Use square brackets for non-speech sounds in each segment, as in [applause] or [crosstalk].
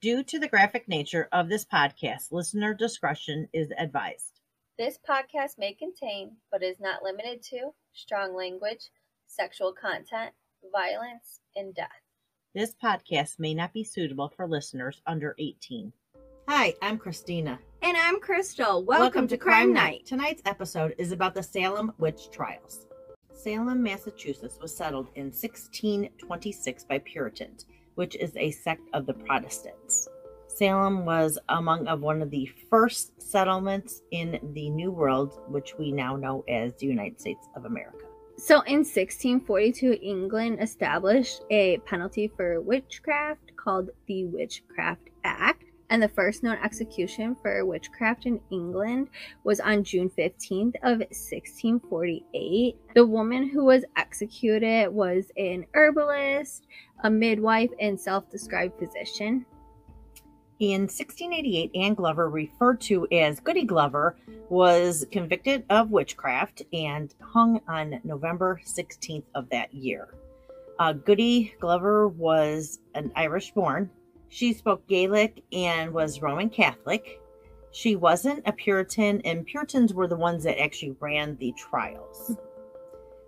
Due to the graphic nature of this podcast, listener discretion is advised. This podcast may contain, but is not limited to, strong language, sexual content, violence, and death. This podcast may not be suitable for listeners under 18. Hi, I'm Christina. And I'm Crystal. Welcome, to Crime, Night. Tonight's episode is about the Salem witch trials. Salem, Massachusetts was settled in 1626 by Puritans, which is a sect of the Protestants. Salem was among of one of the first settlements in the New World, which we now know as the United States of America. So in 1642, England established a penalty for witchcraft called the Witchcraft Act. And the first known execution for witchcraft in England was on June 15th of 1648. The woman who was executed was an herbalist, a midwife, and self-described physician. In 1688, Anne Glover, referred to as Goody Glover, was convicted of witchcraft and hung on November 16th of that year. Uh, Goody Glover was an Irish born. She spoke Gaelic and was Roman Catholic. She wasn't a Puritan, and Puritans were the ones that actually ran the trials.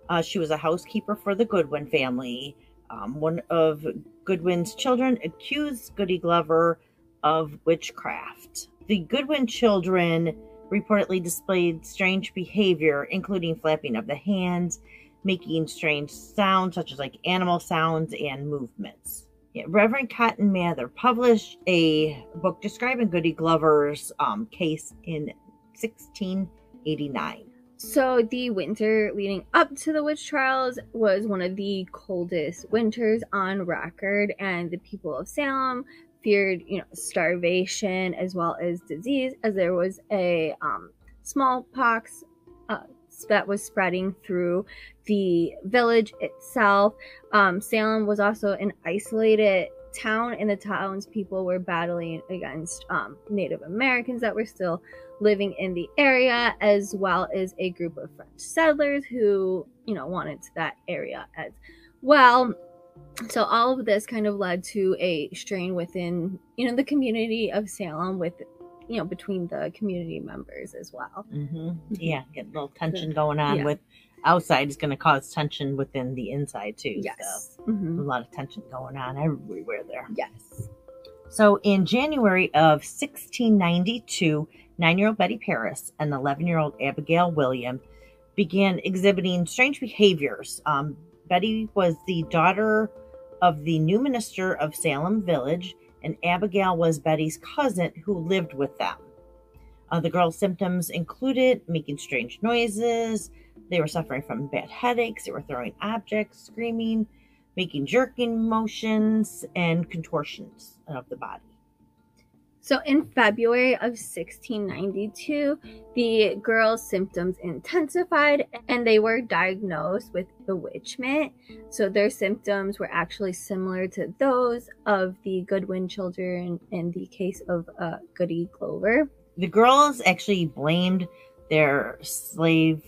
Uh, she was a housekeeper for the Goodwin family. Um, one of Goodwin's children accused Goody Glover of witchcraft. The Goodwin children reportedly displayed strange behavior, including flapping of the hands, making strange sounds such as like animal sounds and movements. Reverend Cotton Mather published a book describing Goody Glover's um, case in 1689. So, the winter leading up to the witch trials was one of the coldest winters on record, and the people of Salem feared, you know, starvation as well as disease, as there was a um, smallpox that was spreading through the village itself. Um, Salem was also an isolated town, and the townspeople were battling against um, Native Americans that were still living in the area, as well as a group of French settlers who, you know, wanted that area as well. So all of this kind of led to a strain within, you know, the community of Salem with you know between the community members as well mm-hmm. yeah get a little tension going on yeah. with outside is going to cause tension within the inside too yes so mm-hmm. a lot of tension going on everywhere there yes so in january of 1692 nine-year-old betty parris and 11-year-old abigail william began exhibiting strange behaviors um, betty was the daughter of the new minister of salem village and Abigail was Betty's cousin who lived with them. Uh, the girl's symptoms included making strange noises, they were suffering from bad headaches, they were throwing objects, screaming, making jerking motions, and contortions of the body. So in February of 1692, the girl's symptoms intensified and they were diagnosed with bewitchment. So their symptoms were actually similar to those of the Goodwin children in the case of uh, Goody Glover. The girls actually blamed their slave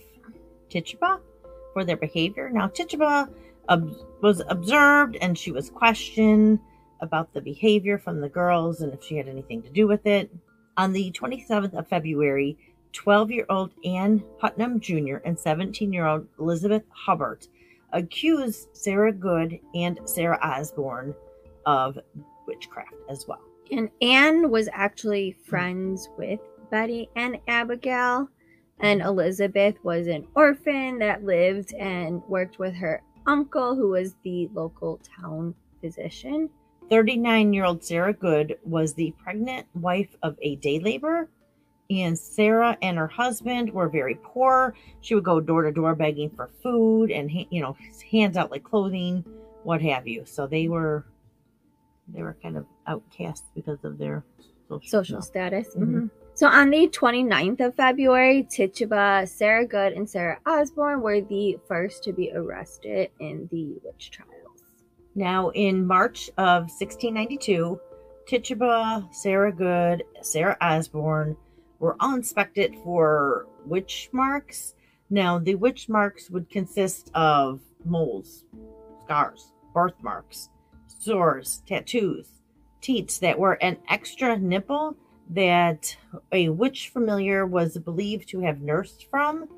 Tituba for their behavior. Now, Tituba ob- was observed and she was questioned about the behavior from the girls and if she had anything to do with it. On the 27th of February, 12 year old Ann Putnam Jr. and 17 year old Elizabeth Hubbard accused Sarah Good and Sarah Osborne of witchcraft as well. And Anne was actually friends with Betty and Abigail, and Elizabeth was an orphan that lived and worked with her uncle, who was the local town physician. 39 year old Sarah Good was the pregnant wife of a day laborer, and Sarah and her husband were very poor. She would go door to door begging for food and you know hands out like clothing, what have you. So they were they were kind of outcast because of their social, social status. Mm-hmm. Mm-hmm. So on the 29th of February, Tituba, Sarah Good, and Sarah Osborne were the first to be arrested in the witch trial. Now, in March of 1692, Tituba, Sarah Good, Sarah Osborne were all inspected for witch marks. Now, the witch marks would consist of moles, scars, birthmarks, sores, tattoos, teats that were an extra nipple that a witch familiar was believed to have nursed from.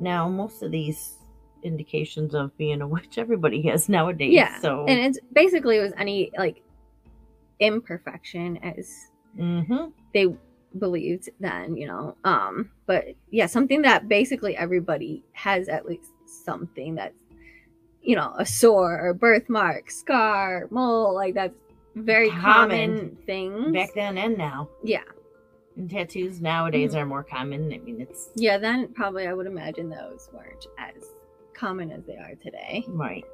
Now, most of these indications of being a witch [laughs] everybody has nowadays. Yeah. So And it's basically it was any like imperfection as Mhm. they believed then, you know. Um, but yeah, something that basically everybody has at least something that's you know, a sore or birthmark, scar, mole, like that's very common, Common. things. back then and now. yeah. And tattoos nowadays Mhm. are more common. I mean, it's Yeah, then probably I would imagine those weren't as common as they are today. right,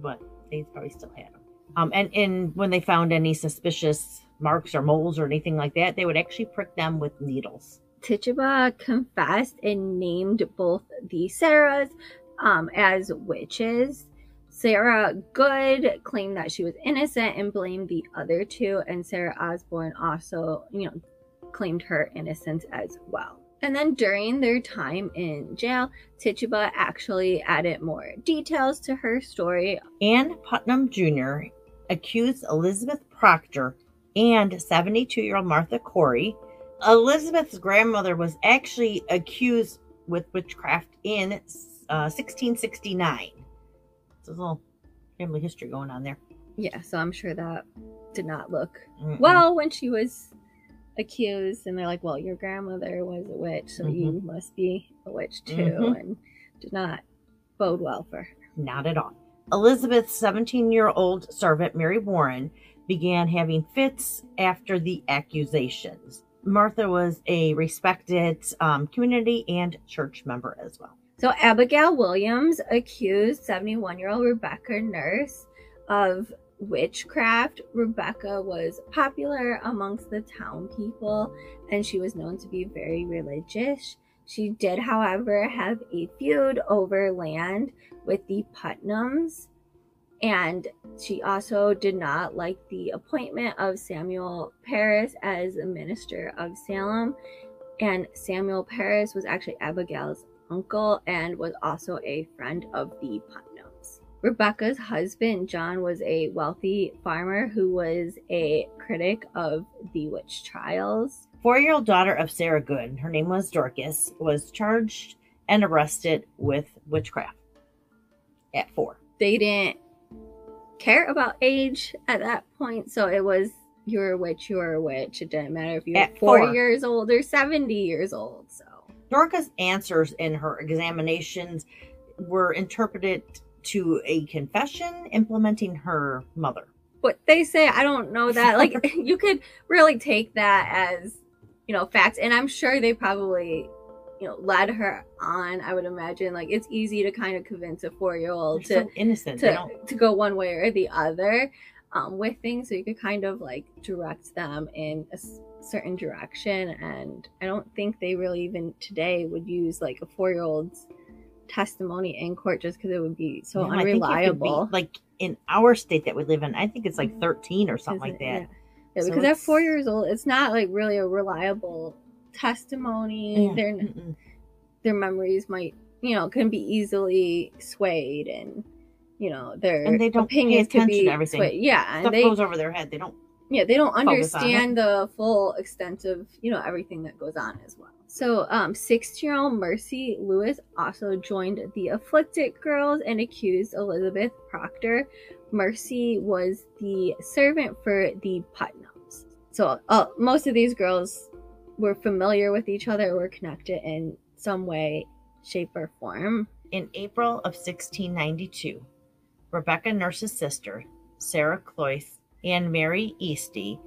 but they probably still had them. Um, and and when they found any suspicious marks or moles or anything like that, they would actually prick them with needles. Tituba confessed and named both the Sarahs um, as witches. Sarah Good claimed that she was innocent and blamed the other two, and Sarah Osborne also, you know, claimed her innocence as well. And then during their time in jail, Tituba actually added more details to her story. Ann Putnam Jr. accused Elizabeth Proctor and 72 year old Martha Corey. Elizabeth's grandmother was actually accused with witchcraft in uh, 1669. So a little family history going on there. Yeah, so I'm sure that did not look Mm-mm. well when she was accused and they're like well your grandmother was a witch so you must be a witch too Mhm. and did not bode well for her Not at all. Elizabeth's 17 year old servant, Mary Warren, began having fits after the accusations. Martha was a respected um, community and church member as well. so abigail williams accused 71 year old rebecca nurse of witchcraft rebecca was popular amongst the town people and she was known to be very religious she did however have a feud over land with the putnams and she also did not like the appointment of Samuel Parris as minister of Salem. And Samuel Parris was actually Abigail's uncle and was also a friend of the Putnams. Rebecca's husband, John, was a wealthy farmer who was a critic of the witch trials. Four year old daughter of Sarah Good, her name was Dorcas, was charged and arrested with witchcraft at four. They didn't care about age at that point, so it was you're a witch, you're a witch. It didn't matter if you were four, four. years old or 70 years old. So Dorcas' answers in her examinations were interpreted to a confession implementing her mother. what they say, I don't know that. [laughs] Like [laughs] you could really take that as, you know, facts. And I'm sure they probably, you know, led her on. I would imagine like it's easy to kind of convince a four year old to so innocent. to, to go one way or the other um, with things so you could kind of like direct them in a s- certain direction and i don't think they really even today would use like a four-year-old's testimony in court just because it would be so No, I think you could be- unreliable like in our state that we live in, I think it's like mm-hmm. 13 or something like that. yeah, Yeah, So because at four years old it's not like really a reliable testimony Yeah. their Mm-mm. their memories might you know can be easily swayed and you know their And they don't pay opinions could attention be to everything. swayed. yeah and they goes over their head. They don't. yeah they don't understand the full extent of you know everything that goes on as well so um 16 year old mercy lewis also joined the afflicted girls and accused elizabeth proctor. Mercy was the servant for the putnams. So uh, most of these girls were familiar with each other were connected in some way shape or form. In April of 1692, Rebecca Nurse's sister, Sarah Cloyce, and Mary Easty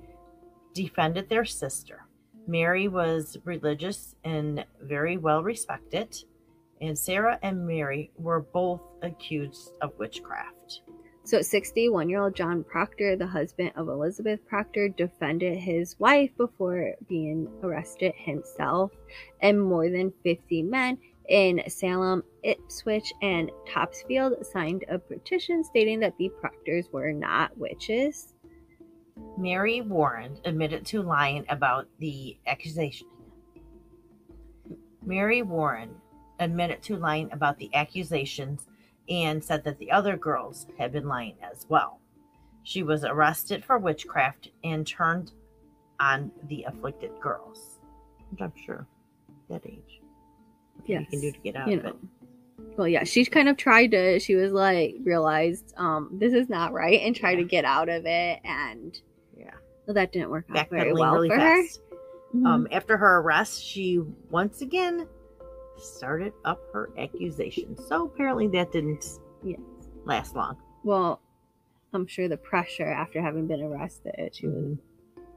defended their sister. Mary was religious and very well respected, and Sarah and Mary were both accused of witchcraft. So, 61 year old John Proctor, the husband of Elizabeth Proctor, defended his wife before being arrested himself, and more than 50 men in Salem, Ipswich, and Topsfield signed a petition stating that the Proctors were not witches. Mary Warren admitted to lying about the accusation. Mary Warren admitted to lying about the accusations and said that the other girls had been lying as well. She was arrested for witchcraft and turned on the afflicted girls. Which I'm sure that age. What you can do to get out you of know. Well, yeah, she kind of tried to. She was like realized um this is not right and tried to get out of it, and Yeah. well, that didn't work out very well really for fast. her. Mhm. Um, after her arrest, she once again started up her accusations. So apparently that didn't yes. last long. Well, I'm sure the pressure after having been arrested, she was,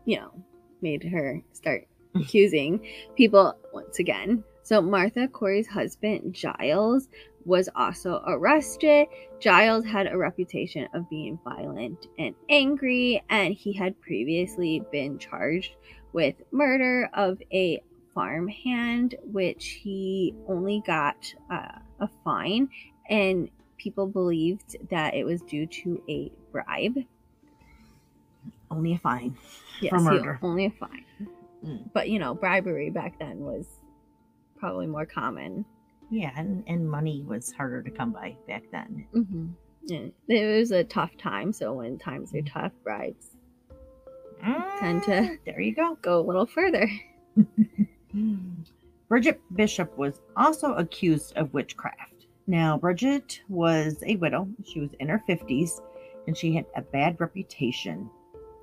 you know, made her start [laughs] accusing people once again. So Martha Corey's husband Giles was also arrested. Giles had a reputation of being violent and angry, and he had previously been charged with murder of a farmhand, which he only got uh, a fine, and people believed that it was due to a bribe. Only a fine. Yes, For murder. only a fine. Mm. But you know, bribery back then was probably more common. Yeah, and, and money was harder to come by back then. Mm-hmm. Yeah, it was a tough time. So when times Mm. are tough, bribes Tend to- Mm, There you go. [laughs] go a little further. [laughs] Bridget Bishop was also accused of witchcraft. Now, Bridget was a widow. She was in her 50s and she had a bad reputation.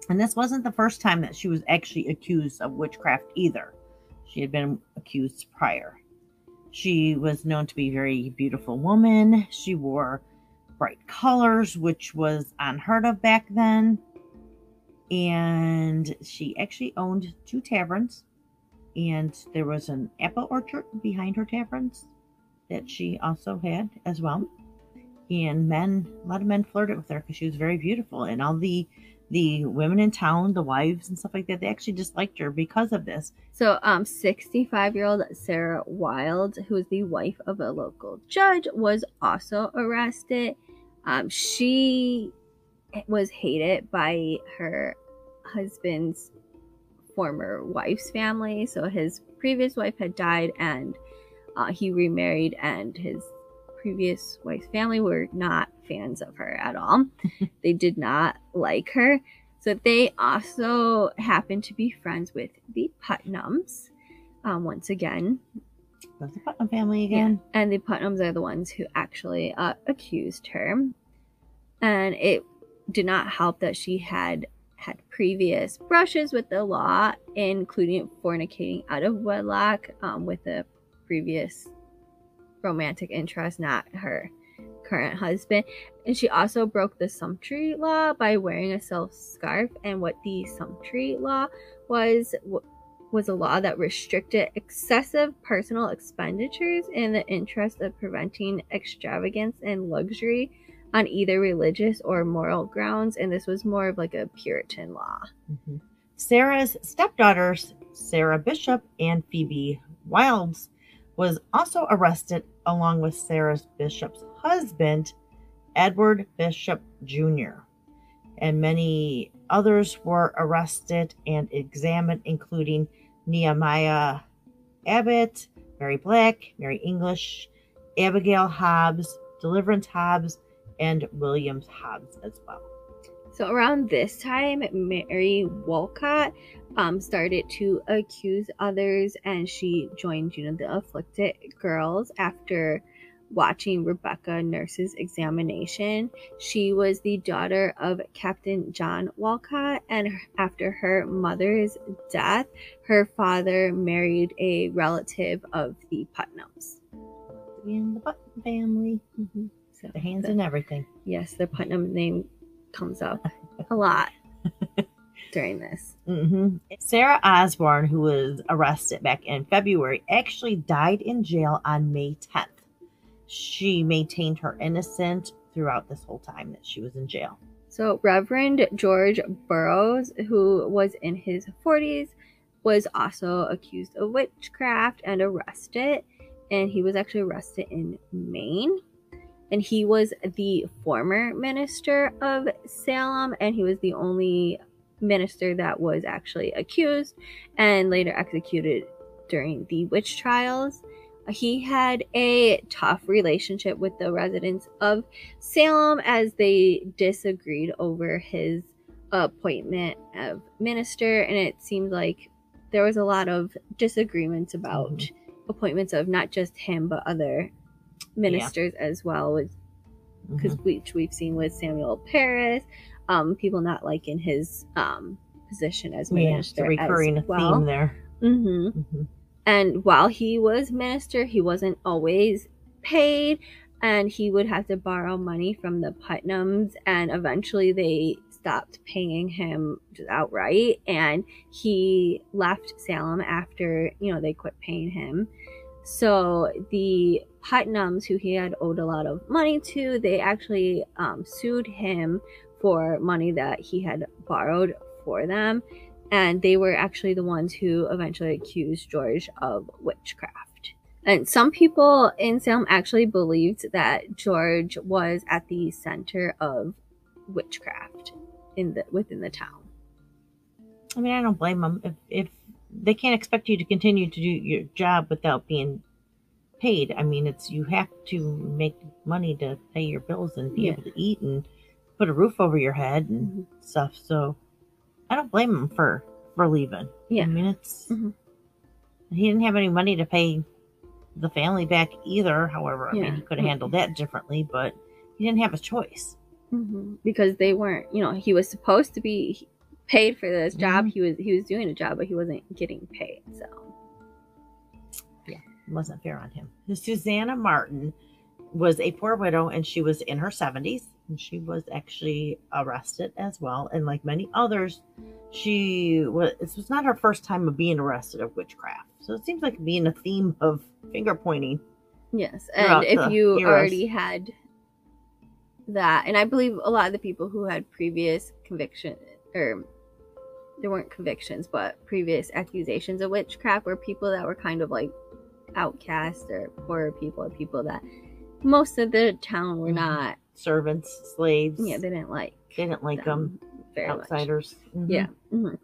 And this wasn't the first time that she was actually accused of witchcraft either. She had been accused prior. She was known to be a very beautiful woman. She wore bright colors, which was unheard of back then. And she actually owned two taverns and there was an apple orchard behind her taverns that she also had as well. And men, a lot of men flirted with her because she was very beautiful, and all the the women in town, the wives and stuff like that, they actually disliked her because of this. So, um, 65 year old Sarah Wild, who is the wife of a local judge, was also arrested. Um, she was hated by her husband's former wife's family. So, his previous wife had died and uh, he remarried, and his previous wife's family were not fans of her at all. [laughs] they did not like her. So they also happened to be friends with the Putnams. Um, once again, Was the Putnam family again? and the Putnams are the ones who actually uh, accused her. And it did not help that she had had previous brushes with the law, including fornicating out of wedlock um, with a previous romantic interest, not her current husband. And she also broke the sumptuary law by wearing a silk scarf. And what the sumptuary law was was a law that restricted excessive personal expenditures in the interest of preventing extravagance and luxury on either religious or moral grounds. And this was more of like a Puritan law. Mhm. Sarah's stepdaughters, Sarah Bishop and Phoebe Wildes, was also arrested along with Sarah Bishop's husband, Edward Bishop Jr. And many others were arrested and examined, including Nehemiah Abbott, Mary Black, Mary English, Abigail Hobbs, Deliverance Hobbs, and Williams Hobbs as well. So around this time, Mary Walcott um, started to accuse others, and she joined, you know, the afflicted girls after watching Rebecca Nurse's examination. She was the daughter of Captain John Walcott, and after her mother's death, her father married a relative of the Putnams. In the Button family, Mhm. So the hands the- and everything. yes, the Putnam name comes up [laughs] a lot during this. hmm Sarah Osborne, who was arrested back in February, actually died in jail on May 10th. She maintained her innocence throughout this whole time that she was in jail. So, Reverend George Burroughs, who was in his 40s, was also accused of witchcraft and arrested. And he was actually arrested in Maine. And he was the former minister of Salem, and he was the only minister that was actually accused and later executed during the witch trials. He had a tough relationship with the residents of Salem as they disagreed over his appointment of minister, and it seemed like there was a lot of disagreements about Mhm. appointments of not just him but other ministers as well, with because Mhm. which we've seen with Samuel Parris, um, people not liking his um position as yeah, minister a recurring as well. theme there. hmm Mhm. And while he was minister, he wasn't always paid, and he would have to borrow money from the Putnams, and eventually they stopped paying him outright, and he left Salem after you know they quit paying him. So the Putnams, who he had owed a lot of money to, they actually um, sued him for money that he had borrowed for them and they were actually the ones who eventually accused George of witchcraft. And some people in Salem actually believed that George was at the center of witchcraft in the within the town. I mean, I don't blame them if if they can't expect you to continue to do your job without being paid. I mean, it's you have to make money to pay your bills and be Yeah. able to eat and put a roof over your head and Mhm. stuff. So I don't blame him for for leaving. Yeah. I mean, it's Mhm. he didn't have any money to pay the family back either. However, I mean, he could have handled that differently, but he didn't have a choice. hmm Because they weren't, you know, he was supposed to be paid for this job. Mhm. He was he was doing a job, but he wasn't getting paid. So yeah, It wasn't fair on him. Susanna Martin was a poor widow and she was in her 70s and she was actually arrested as well and like many others she was this was not her first time of being arrested of witchcraft so it seems like being a theme of finger pointing Yes, and if you eras. already had that, and I believe a lot of the people who had previous conviction or there weren't convictions, but previous accusations of witchcraft were people that were kind of like outcast or poorer people or people that most of the town were Mhm. not. servants slaves Yeah, they didn't like. they didn't like them much. outsiders Mhm. Yeah, mhm.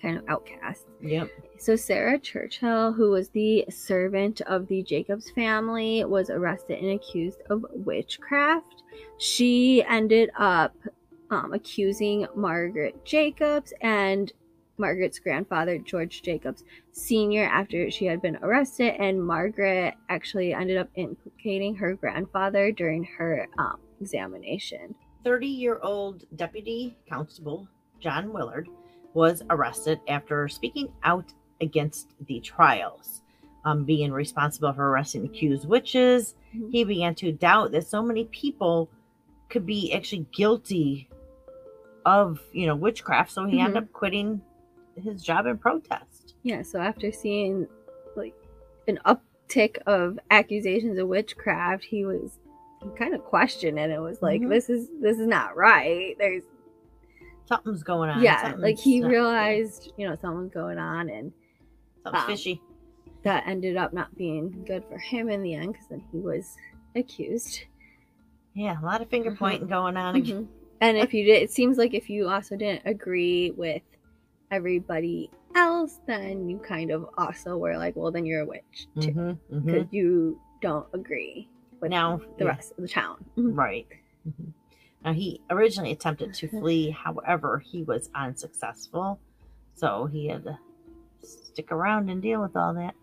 kind of outcast. yep So Sarah Churchill, who was the servant of the Jacobs family, was arrested and accused of witchcraft. She ended up um, accusing Margaret Jacobs and Margaret's grandfather, George Jacobs Sr., after she had been arrested. And Margaret actually ended up implicating her grandfather during her um, examination. 30 year old deputy constable John Willard was arrested after speaking out against the trials. Um, being responsible for arresting accused witches, Mhm. he began to doubt that so many people could be actually guilty of, you know, witchcraft. So he ended up quitting his job in protest. Yeah, so after seeing like an uptick of accusations of witchcraft, he was he kind of questioned it and it was like, Mhm. "This is this is not right." There's Something's going on. yeah, Something's like he realized you know something's going on, and something's um, fishy. that ended up not being good for him in the end because then he was accused. Yeah, a lot of finger Mhm. pointing going on. Mhm. And if you did, it seems like if you also didn't agree with everybody else, then you kind of also were like, well, then you're a witch too, Mhm, mhm. because you don't agree with Now, the yeah. rest of the town. Mhm. Right. Mhm. Now, he originally attempted to [laughs] flee. However, he was unsuccessful. So he had to stick around and deal with all that.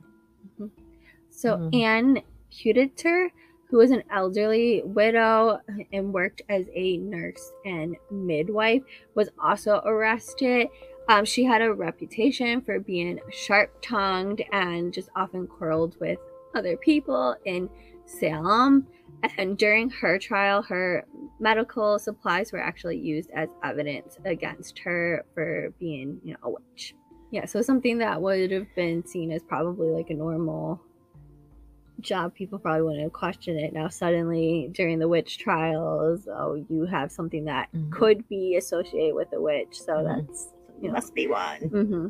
So Mhm. Anne Pudeator, who was an elderly widow and worked as a nurse and midwife, was also arrested. Um, she had a reputation for being sharp-tongued and just often quarreled with other people in Salem. And during her trial, her medical supplies were actually used as evidence against her for being, you know, a witch. Yeah, so something that would have been seen as probably like a normal job, people probably wouldn't have questioned it. Now, suddenly during the witch trials, oh, you have something that Mhm. could be associated with a witch. So Mhm. that's, you know. Must be one. hmm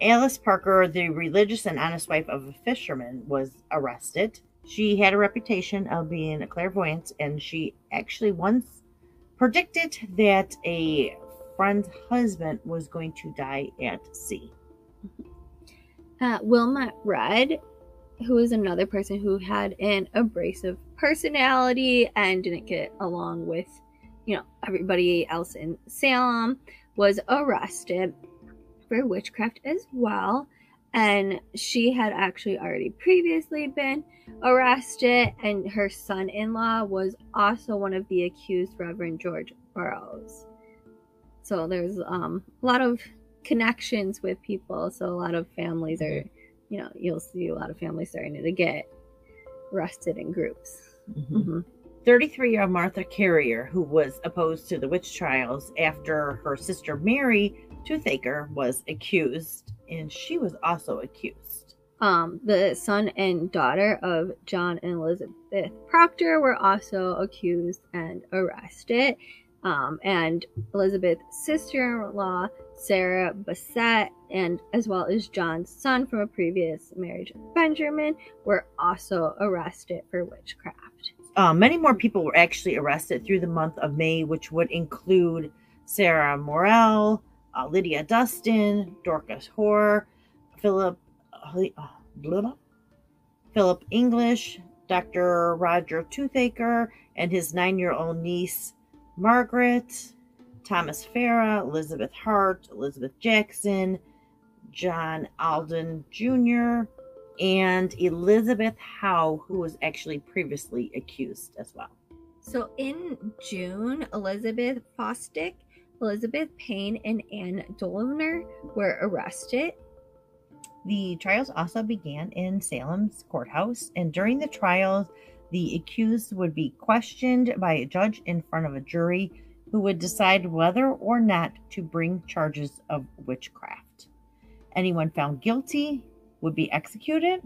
Alice Parker, the religious and honest wife of a fisherman, was arrested. She had a reputation of being a clairvoyant, and she actually once predicted that a friend's husband was going to die at sea. Uh, Wilmot Rudd, who was another person who had an abrasive personality and didn't get along with, you know, everybody else in Salem, was arrested for witchcraft as well. And she had actually already previously been arrested, and her son in law was also one of the accused, Reverend George Burroughs. So there's um, a lot of connections with people. So a lot of families are, you know, you'll see a lot of families starting to get arrested in groups. Mm-hmm. 33 year old Martha Carrier, who was opposed to the witch trials after her sister Mary Toothaker was accused, and she was also accused. Um, the son and daughter of John and Elizabeth Proctor were also accused and arrested. Um, and Elizabeth's sister in law, Sarah Bassett, and as well as John's son from a previous marriage, Benjamin, were also arrested for witchcraft. Uh, many more people were actually arrested through the month of May, which would include Sarah Morrell, uh, Lydia Dustin, Dorcas Hoar, Philip uh, Philip English, Dr. Roger Toothaker, and his nine-year-old niece Margaret, Thomas Farrar, Elizabeth Hart, Elizabeth Jackson, John Alden Jr., and Elizabeth Howe, who was actually previously accused as well. So in June, Elizabeth Fosdick, Elizabeth Payne, and Anne Doliner were arrested. The trials also began in Salem's courthouse, and during the trials, the accused would be questioned by a judge in front of a jury who would decide whether or not to bring charges of witchcraft. Anyone found guilty would be executed.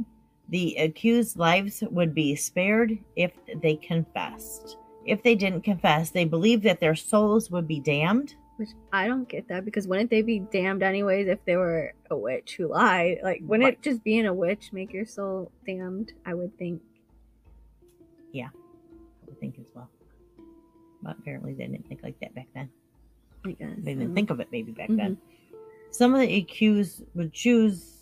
The accused lives would be spared if they confessed. If they didn't confess, they believed that their souls would be damned. Which I don't get that because wouldn't they be damned anyways if they were a witch who lied? Like, wouldn't it just being a witch make your soul damned? I would think. Yeah, I would think as well. But apparently they didn't think like that back then. I guess. They didn't think of it maybe back mm-hmm. then. Some of the accused would choose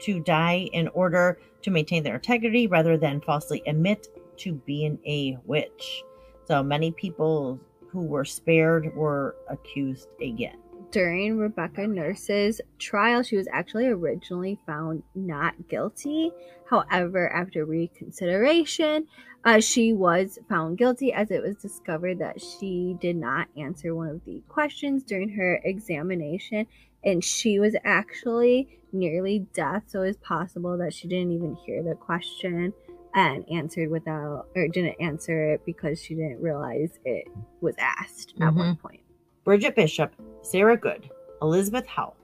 to die in order to maintain their integrity rather than falsely admit to being a witch. So many people who were spared were accused again during Rebecca Nurse's trial, she was actually originally found not guilty. However, after reconsideration, uh, she was found guilty as it was discovered that she did not answer one of the questions during her examination and she was actually nearly deaf. So it's possible that she didn't even hear the question and answered without, or didn't answer it because she didn't realize it was asked at mm-hmm. one point. Bridget Bishop, Sarah Good, Elizabeth Howe,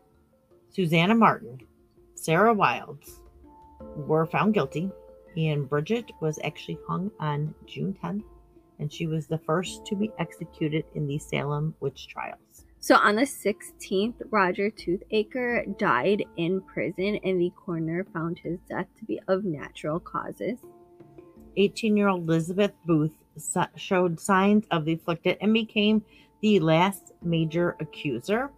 Susanna Martin, Sarah Wildes were found guilty, and Bridget was actually hung on June 10th, and she was the first to be executed in the Salem witch trials. So on the 16th, Roger Toothaker died in prison, and the coroner found his death to be of natural causes. 18 year old Elizabeth Booth showed signs of the afflicted and became the last major accuser.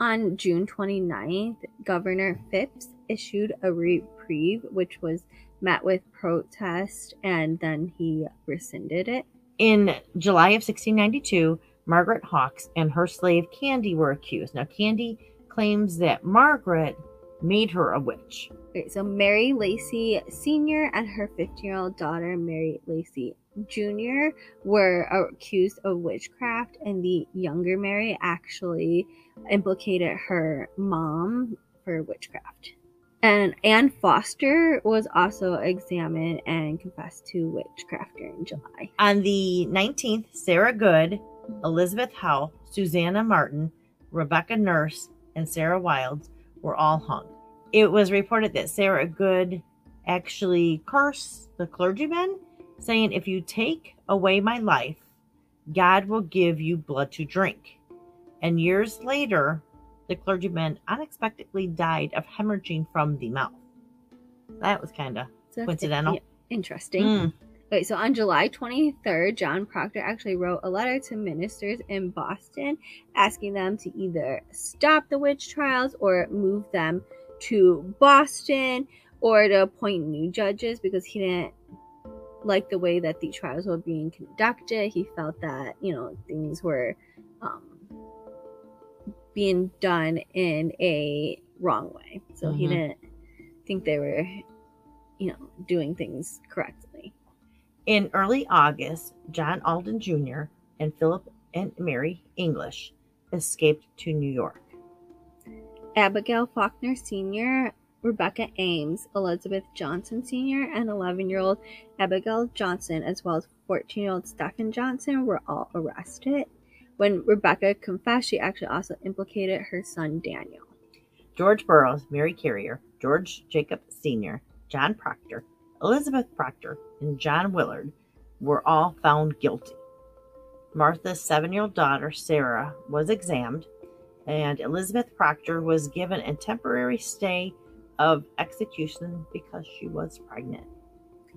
On June 29th, Governor Phips issued a reprieve, which was met with protest, and then he rescinded it. In July of 1692, Margaret Hawkes and her slave Candy were accused. Now, Candy claims that Margaret made her a witch. Okay, so Mary Lacey Sr. and her 15 year old daughter, Mary Lacey Jr. were accused of witchcraft, and the younger Mary actually implicated her mom for witchcraft. And Anne Foster was also examined and confessed to witchcraft during July. On the 19th, Sarah Good, Elizabeth Howe, Susanna Martin, Rebecca Nurse, and Sarah Wildes were all hung. It was reported that Sarah Good actually cursed the clergyman saying, If you take away my life, God will give you blood to drink. And years later, the clergyman unexpectedly died of hemorrhaging from the mouth. That was kind of so coincidental. Interesting. Mm. Okay, so on July 23rd, John Proctor actually wrote a letter to ministers in Boston asking them to either stop the witch trials or move them to Boston or to appoint new judges because he didn't like the way that the trials were being conducted. He felt that, you know, things were um, being done in a wrong way. So mm-hmm. he didn't think they were, you know, doing things correctly. In early August, John Alden Jr. and Philip and Mary English escaped to New York. Abigail Faulkner Sr., Rebecca Eames, Elizabeth Johnson Sr., and 11 year old Abigail Johnson, as well as 14 year old Stephen Johnson, were all arrested. When Rebecca confessed, she actually also implicated her son Daniel. George Burroughs, Mary Carrier, George Jacob Sr., John Proctor, Elizabeth Proctor, and John Willard were all found guilty. Martha's seven year old daughter, Sarah, was examined, and Elizabeth Proctor was given a temporary stay of execution because she was pregnant.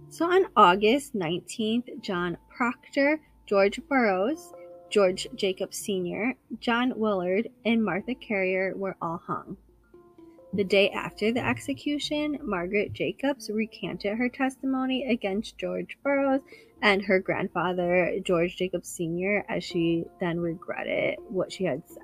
So on August 19th, John Proctor, George Burroughs, George Jacob Sr., John Willard, and Martha Carrier were all hung. The day after the execution, Margaret Jacobs recanted her testimony against George Burroughs and her grandfather, George Jacobs Sr., as she then regretted what she had said.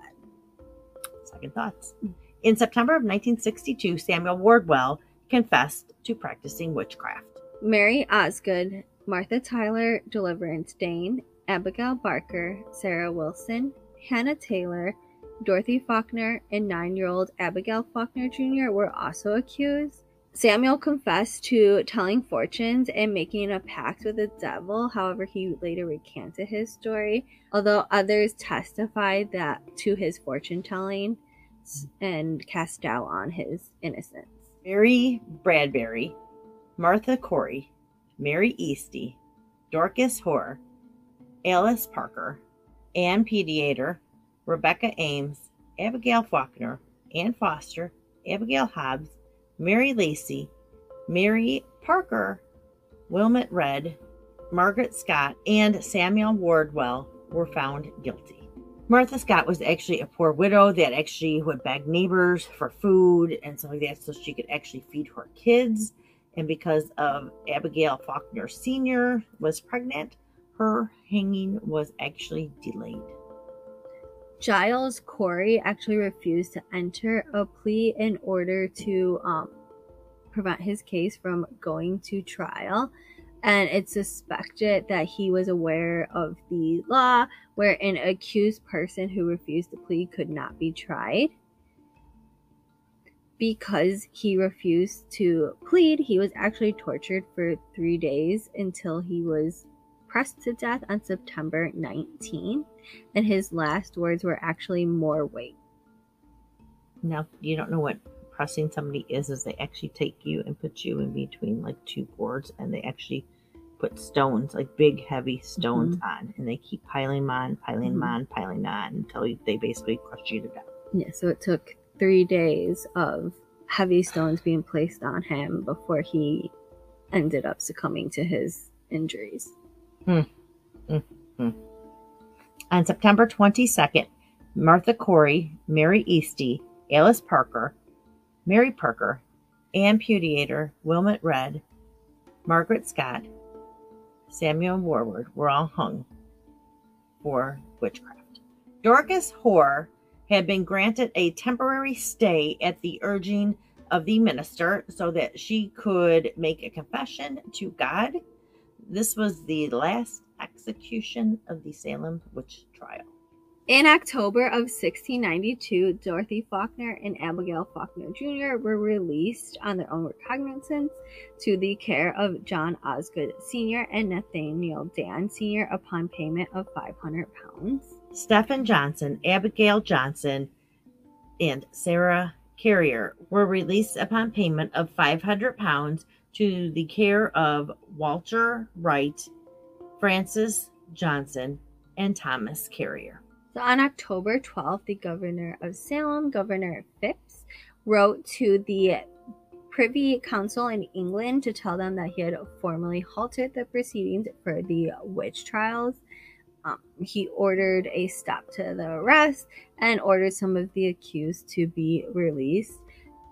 Second thoughts. Mm-hmm. In September of 1962, Samuel Wardwell confessed to practicing witchcraft. Mary Osgood, Martha Tyler, Deliverance Dane, Abigail Barker, Sarah Wilson, Hannah Taylor, Dorothy Faulkner, and nine year old Abigail Faulkner Jr. were also accused. Samuel confessed to telling fortunes and making a pact with the devil. However, he later recanted his story, although others testified that to his fortune telling and cast doubt on his innocence. Mary Bradbury, Martha Corey, Mary Easty, Dorcas Hoar, Alice Parker, Ann Pudeator, Rebecca Eames, Abigail Faulkner, Ann Foster, Abigail Hobbs, Mary Lacey, Mary Parker, Wilmot Redd, Margaret Scott, and Samuel Wardwell were found guilty. Martha Scott was actually a poor widow that actually would beg neighbors for food and stuff like that so she could actually feed her kids. And because of Abigail Faulkner Sr. was pregnant, her hanging was actually delayed. Giles Corey actually refused to enter a plea in order to um, prevent his case from going to trial and it's suspected that he was aware of the law where an accused person who refused to plead could not be tried. Because he refused to plead, he was actually tortured for three days until he was pressed to death on September 19, and his last words were actually more weight. Now, you don't know what pressing somebody is is they actually take you and put you in between like two boards and they actually put stones like big heavy stones mm-hmm. on and they keep piling them on piling mm-hmm. them on piling on until they basically crush you to death yeah so it took three days of heavy stones being placed on him before he ended up succumbing to his injuries hmm. Mm-hmm. on september 22nd martha corey mary easty alice parker Mary Parker, Ann Pudeator, Wilmot Redd, Margaret Scott, Samuel Warward were all hung for witchcraft. Dorcas Hoar had been granted a temporary stay at the urging of the minister so that she could make a confession to God. This was the last execution of the Salem witch trial. In October of 1692, Dorothy Faulkner and Abigail Faulkner Jr. were released on their own recognizance to the care of John Osgood Sr. and Nathaniel Dan Sr. upon payment of 500 pounds. Stephen Johnson, Abigail Johnson, and Sarah Carrier were released upon payment of 500 pounds to the care of Walter Wright, Francis Johnson, and Thomas Carrier. So on October 12th, the governor of Salem, Governor Phips, wrote to the Privy Council in England to tell them that he had formally halted the proceedings for the witch trials. Um, he ordered a stop to the arrest and ordered some of the accused to be released.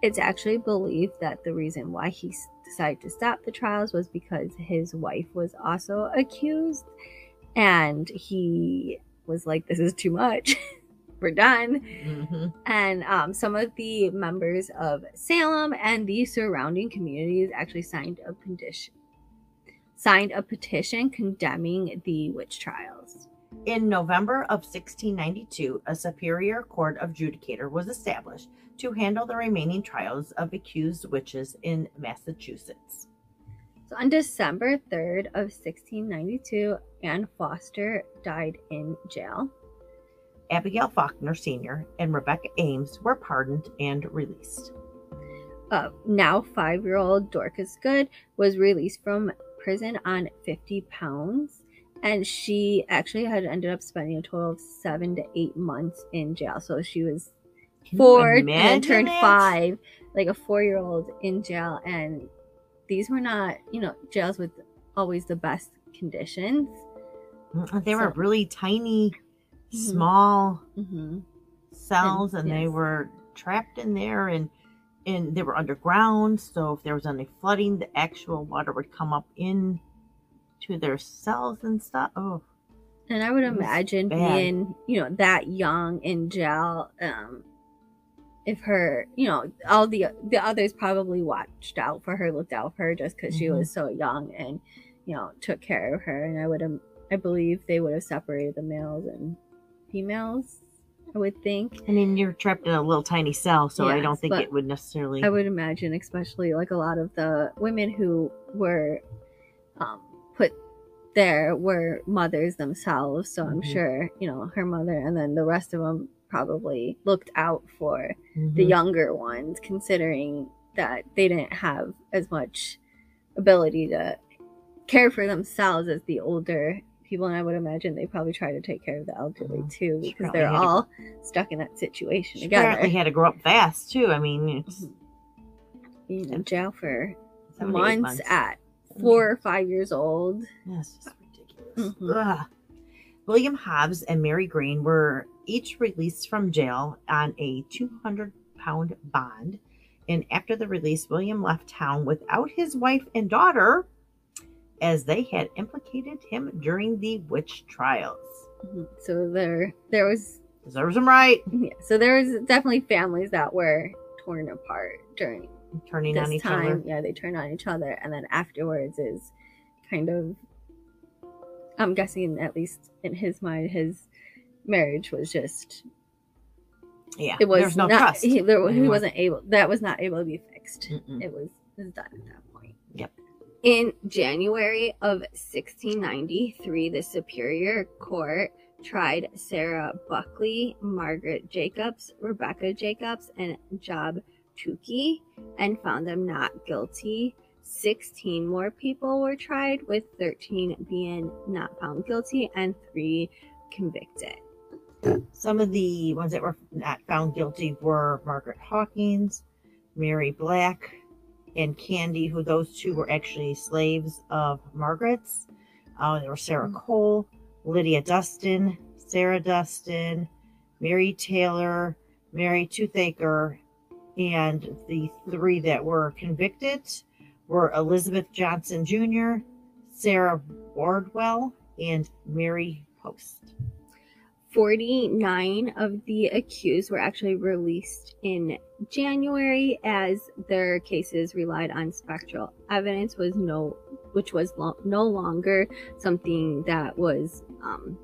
It's actually believed that the reason why he decided to stop the trials was because his wife was also accused, and he was like, "This is too much. [laughs] We're done." hmm And um, some of the members of Salem and the surrounding communities actually signed a petition, signed a petition condemning the witch trials. In November of 1692, a superior court of judicature was established to handle the remaining trials of accused witches in Massachusetts. So on December 3rd of 1692, Anne Foster died in jail. Abigail Faulkner Sr. and Rebecca Eames were pardoned and released. Uh, now five-year-old Dorcas Good was released from prison on 50 pounds, and she actually had ended up spending a total of seven to eight months in jail. So she was Can four and turned that? five, like a four-year-old in jail, and these were not, you know, jails with always the best conditions. Mm, They were really tiny, Mhm. small Mm-hmm. cells, And- and, they were trapped in there, and and they were underground. So if there was any flooding, the actual water would come up in to their cells and stuff. Oh, And I would imagine being, you know, that young in jail, um, if her, you know, all the the others probably watched out for her, looked out for her just because she Mhm. was so young and, you know, took care of her. And I would, um, I believe they would have separated the males and females. I would think. I mean, you're trapped in a little tiny cell, so I don't think it would necessarily. I would imagine, especially like a lot of the women who were um, put there were mothers themselves. So I'm Mhm. sure, you know, her mother and then the rest of them probably looked out for the Mhm. younger ones, considering that they didn't have as much ability to care for themselves as the older people. And I would imagine they probably try to take care of the elderly Mhm. too, because they're had to- all stuck in that situation She together. apparently had to grow up fast too. I mean, it's Being in jail for eight months, at four or five years old. Yeah, it's just ridiculous. Mhm. William Hobbs and Mary Green were each released from jail on a 200 pound bond. And after the release, William left town without his wife and daughter as they had implicated him during the witch trials. Mhm. So there, there was, Deserves him right. yeah, so there was definitely families that were torn apart during Turning on each time. other. Yeah, they turned on each other, and then afterwards is kind of. I'm guessing, at least in his mind, his marriage was just. Yeah. It was There's no not, trust. He, there, he wasn't able. That was not able to be fixed. Mm-mm. It was, it was done at that point. Yep. In January of 1693, the Superior Court tried Sarah Buckley, Margaret Jacobs, Rebecca Jacobs, and Job Tukey and found them not guilty. 16 more people were tried, with 13 being not found guilty and 3 convicted. Some of the ones that were not found guilty were Margaret Hawkins, Mary Black, and Candy, who those two were actually slaves of Margaret's. Uh, there were Sarah Mm. Cole, Lydia Dustin, Sarah Dustin, Mary Taylor, Mary Toothaker, and the three that were convicted were Elizabeth Johnson Jr., Sarah Wardwell, and Mary Post. 49 of the accused were actually released in January as their cases relied on spectral evidence was no which was lo- no longer something that was um,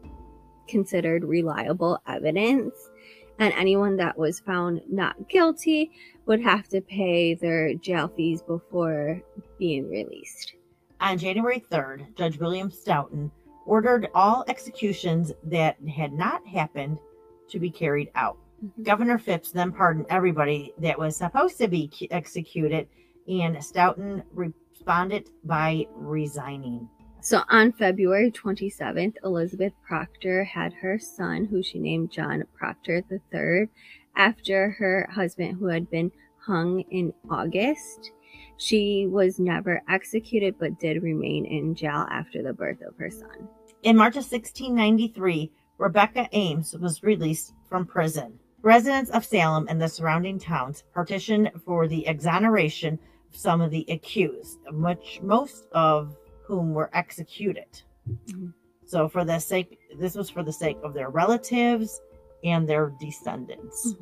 considered reliable evidence and anyone that was found not guilty would have to pay their jail fees before being released. On January 3rd, Judge William Stoughton ordered all executions that had not happened to be carried out. Mm-hmm. Governor Phips then pardoned everybody that was supposed to be executed, and Stoughton responded by resigning. So on February 27th, Elizabeth Proctor had her son, who she named John Proctor III, after her husband, who had been hung in August. She was never executed but did remain in jail after the birth of her son. In March of 1693, Rebecca Eames was released from prison. Residents of Salem and the surrounding towns petitioned for the exoneration of some of the accused, much most of whom were executed. Mhm. So, for the sake, this was for the sake of their relatives and their descendants.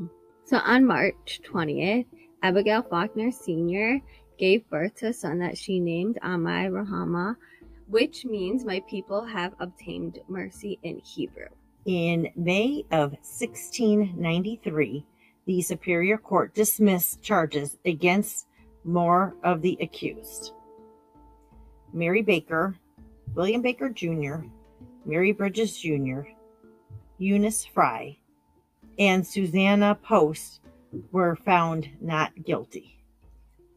So on March 20th, Abigail Faulkner Sr. gave birth to a son that she named Ammi Ruhamah, which means my people have obtained mercy in Hebrew. In May of 1693, the Superior Court dismissed charges against more of the accused. Mary Baker, William Baker Jr., Mary Bridges Jr., Eunice Fry, and Susanna Post were found not guilty.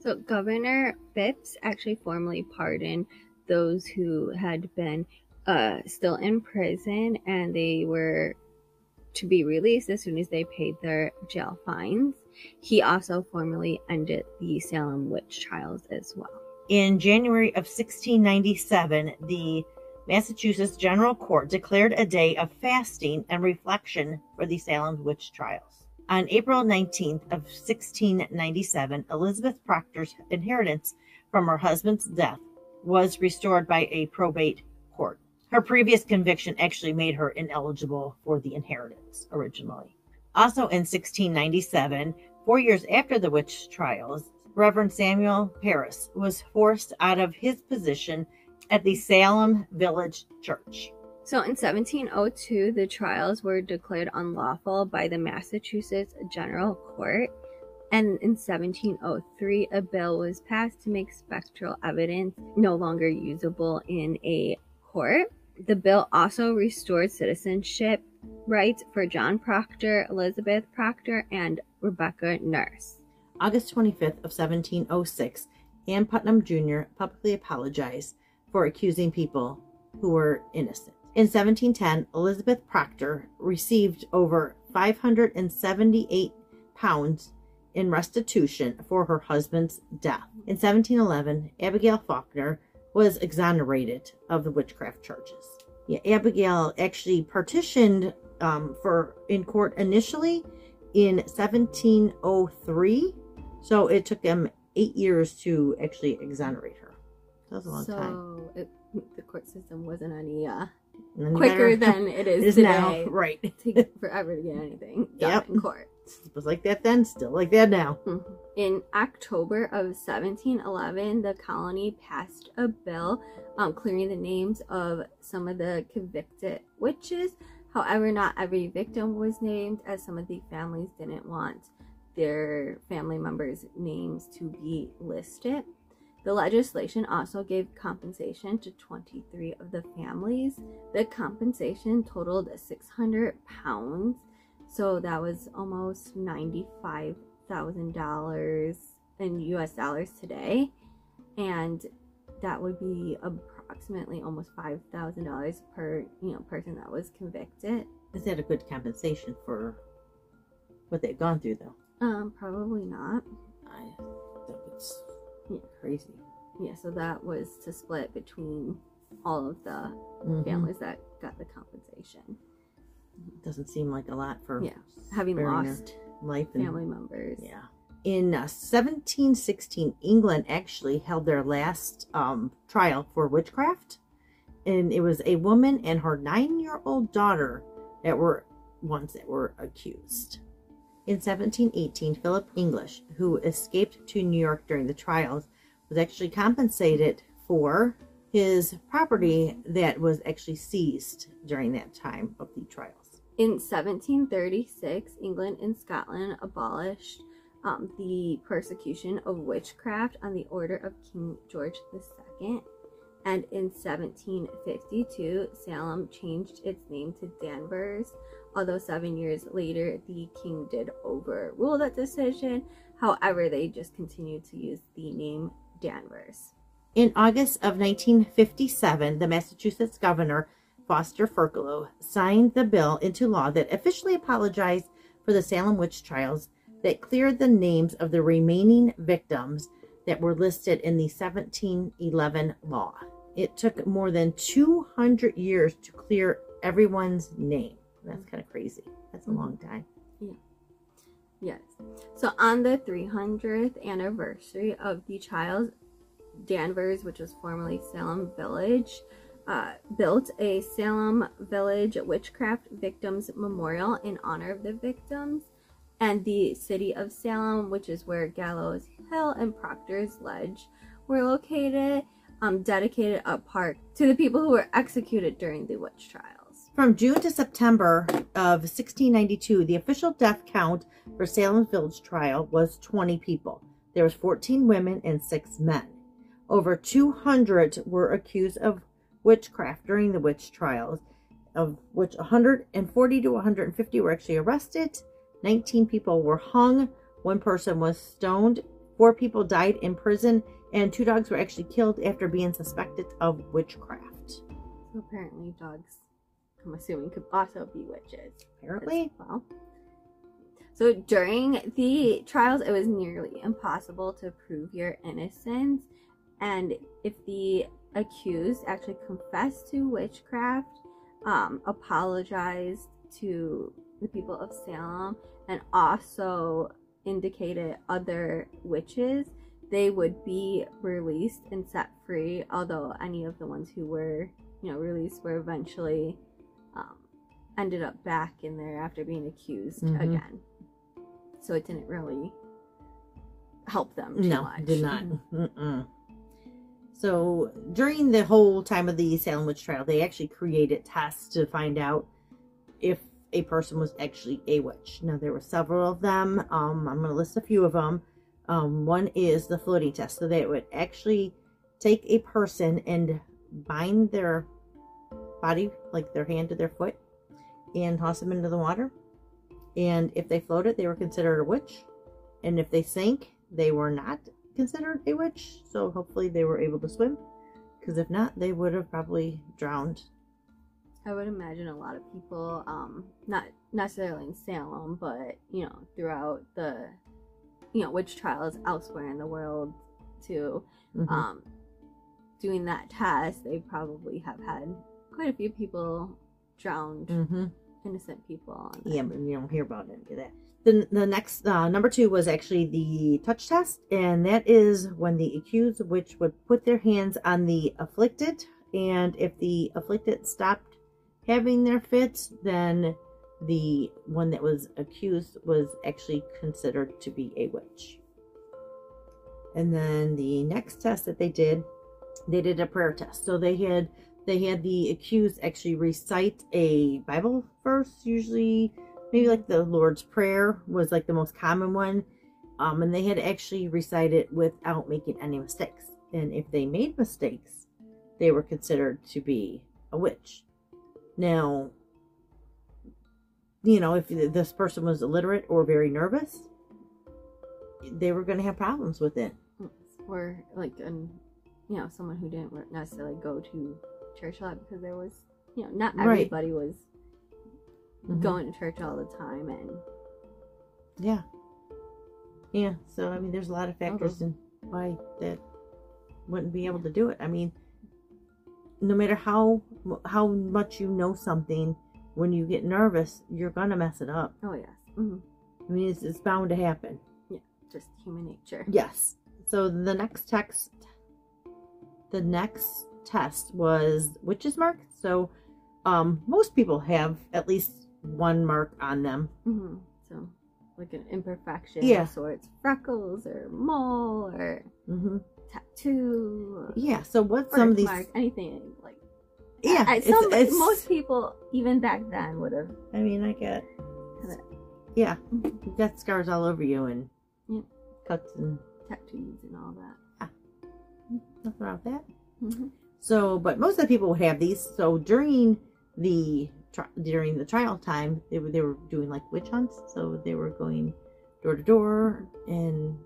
So Governor Phips actually formally pardoned those who had been uh, still in prison and they were to be released as soon as they paid their jail fines. He also formally ended the Salem witch trials as well. In January of 1697, the Massachusetts General Court declared a day of fasting and reflection for the Salem witch trials. On April 19th of 1697, Elizabeth Proctor's inheritance from her husband's death was restored by a probate court. Her previous conviction actually made her ineligible for the inheritance originally. Also in 1697, four years after the witch trials, Reverend Samuel Parris was forced out of his position at the Salem Village Church. So in 1702, the trials were declared unlawful by the Massachusetts General Court. And in 1703, a bill was passed to make spectral evidence no longer usable in a court. The bill also restored citizenship rights for John Proctor, Elizabeth Proctor, and Rebecca Nurse. August 25th of 1706, Ann Putnam Jr. publicly apologized for accusing people who were innocent. In 1710, Elizabeth Proctor received over 578 pounds in restitution for her husband's death. In 1711, Abigail Faulkner was exonerated of the witchcraft charges. Yeah, Abigail actually partitioned um, for in court initially in 1703, so it took them eight years to actually exonerate her. That was a long so time. It, the court system wasn't any uh, And then you quicker better- [laughs] than it is, it is today. now, right? [laughs] It takes forever to get anything done Yep. in court. [laughs] It was like that then, still like that now. In October of 1711, the colony passed a bill um, clearing the names of some of the convicted witches. However, not every victim was named, as some of the families didn't want their family members' names to be listed. The legislation also gave compensation to 23 of the families. The compensation totaled 600 pounds, so that was almost 95 thousand dollars in US dollars today and that would be approximately almost five thousand dollars per you know person that was convicted Is that a good compensation for what they've gone through, though? um probably not I think it's Yeah. crazy. yeah so that was to split between all of the Mhm. families that got the compensation Doesn't seem like a lot for Yeah, having lost life and family members Yeah. In uh, 1716, England actually held their last um, trial for witchcraft. And it was a woman and her nine year old daughter that were ones that were accused. In 1718, Philip English, who escaped to New York during the trials, was actually compensated for his property that was actually seized during that time of the trials. In 1736, England and Scotland abolished um, the persecution of witchcraft on the order of King George II. And in 1752, Salem changed its name to Danvers. Although seven years later, the king did overrule that decision. However, they just continued to use the name Danvers. In August of 1957, the Massachusetts governor, Foster Furcolo, signed the bill into law that officially apologized for the Salem witch trials that cleared the names of the remaining victims that were listed in the 1711 law. It took more than 200 years to clear everyone's name. That's kind of crazy. That's a long time. Yeah. Yes. So on the 300th anniversary of the trials, Danvers, which was formerly Salem Village, uh, built a Salem Village Witchcraft Victims Memorial in honor of the victims. And the city of Salem, which is where Gallows Hill and Proctor's Ledge were located, um, dedicated a park to the people who were executed during the witch trials. From June to September of 1692, the official death count for Salem's Village trial was 20 people. There was 14 women and 6 men. Over 200 were accused of witchcraft during the witch trials, of which 140 to 150 were actually arrested. 19 people were hung. One person was stoned. Four people died in prison, and two dogs were actually killed after being suspected of witchcraft. Apparently, dogs, I'm assuming, could also be witches. Apparently, well. So during the trials, it was nearly impossible to prove your innocence. And if the accused actually confessed to witchcraft, um, apologized to the people of Salem, and also indicated other witches, they would be released and set free. Although any of the ones who were, you know, released were eventually ended up back in there after being accused Mhm. again. So it didn't really help them too no, much. did not. [laughs] Mm-mm. So during the whole time of the Salem witch trial, they actually created tests to find out if a person was actually a witch. Now there were several of them. Um, I'm going to list a few of them. Um, one is the floating test, so they would actually take a person and bind their body, like their hand to their foot, and toss them into the water. And if they floated, they were considered a witch. And if they sank, they were not considered a witch. So hopefully they were able to swim. Because if not, they would have probably drowned. I would imagine a lot of people, um, not necessarily in Salem, but you know, throughout the, you know, witch trials elsewhere in the world, too, Mhm. um, doing that test, they probably have had quite a few people drowned, mm-hmm. innocent people. Yeah, but you don't hear about any of that. The, the next, uh, number two was actually the touch test. And that is when the accused witch would put their hands on the afflicted. And if the afflicted stopped having their fits, then the one that was accused was actually considered to be a witch. And then the next test that they did, they did a prayer test. So they had they had the accused actually recite a Bible verse, usually maybe like the Lord's Prayer was like the most common one. Um, and they had actually recite it without making any mistakes. And if they made mistakes, they were considered to be a witch. Now, you know, if this person was illiterate or very nervous, they were going to have problems with it. or like an, you know, someone who didn't necessarily go to church a lot because there was, you know, not Right. everybody was Mhm. going to church all the time, and Yeah. Yeah. So I mean, there's a lot of factors in why that wouldn't be able to do it. I mean, no matter how how much you know something, when you get nervous, you're gonna mess it up. oh yes, hmm I mean, it's, it's bound to happen. Yeah, just human nature. Yes. So the next text, the next test was witch's mark. So um, most people have at least one mark on them. hmm So, like an imperfection Yeah. of sorts, freckles or mole or hmm tattoo. Or Yeah. So what some of these? birthmark, anything like Yeah. I, it's- some, it's- most people even back then would have. I mean, I get. Kinda- Yeah, you got scars all over you and Yeah. cuts and tattoos and all that. nothing wrong with that. hmm So, but most of the people would have these. So during the during the trial time, they were they were doing like witch hunts. So they were going door to door and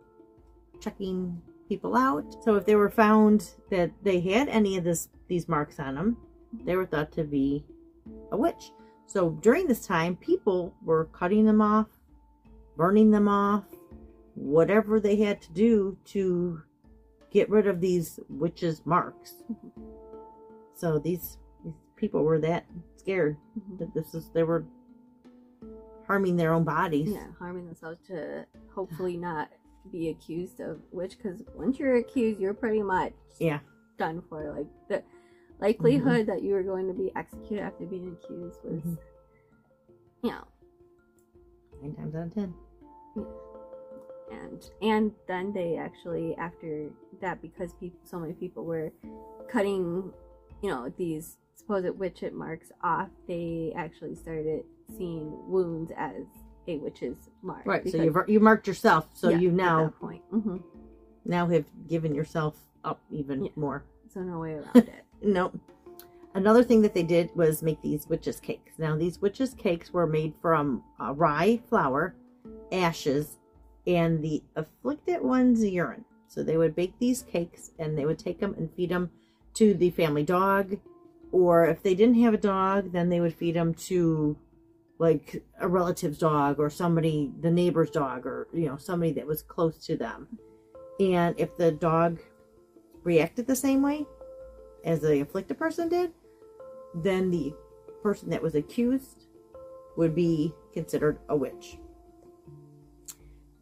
checking people out. So if they were found that they had any of this these marks on them, they were thought to be a witch. So during this time, people were cutting them off, burning them off, whatever they had to do to get rid of these witches' marks. So these, these people were that scared Mhm. that this is they were harming their own bodies. yeah, harming themselves to hopefully not be accused of witch. Because once you're accused, you're pretty much Yeah. done for. Like the likelihood that you were going to be executed after being accused was, Mhm. you know, Nine times out of ten. And and then they actually after that because people so many people were cutting you know these supposed witch marks off they actually started seeing wounds as a witch's mark Right. So you've you marked yourself. So yeah, you at now that point hmm now have given yourself up even Yeah. more. so no way around [laughs] it No. Another thing that they did was make these witches' cakes. Now, these witches' cakes were made from uh, rye flour, ashes, and the afflicted one's urine. So they would bake these cakes and they would take them and feed them to the family dog. Or if they didn't have a dog, then they would feed them to like a relative's dog or somebody, the neighbor's dog, or you know, somebody that was close to them. And if the dog reacted the same way as the afflicted person did, then the person that was accused would be considered a witch.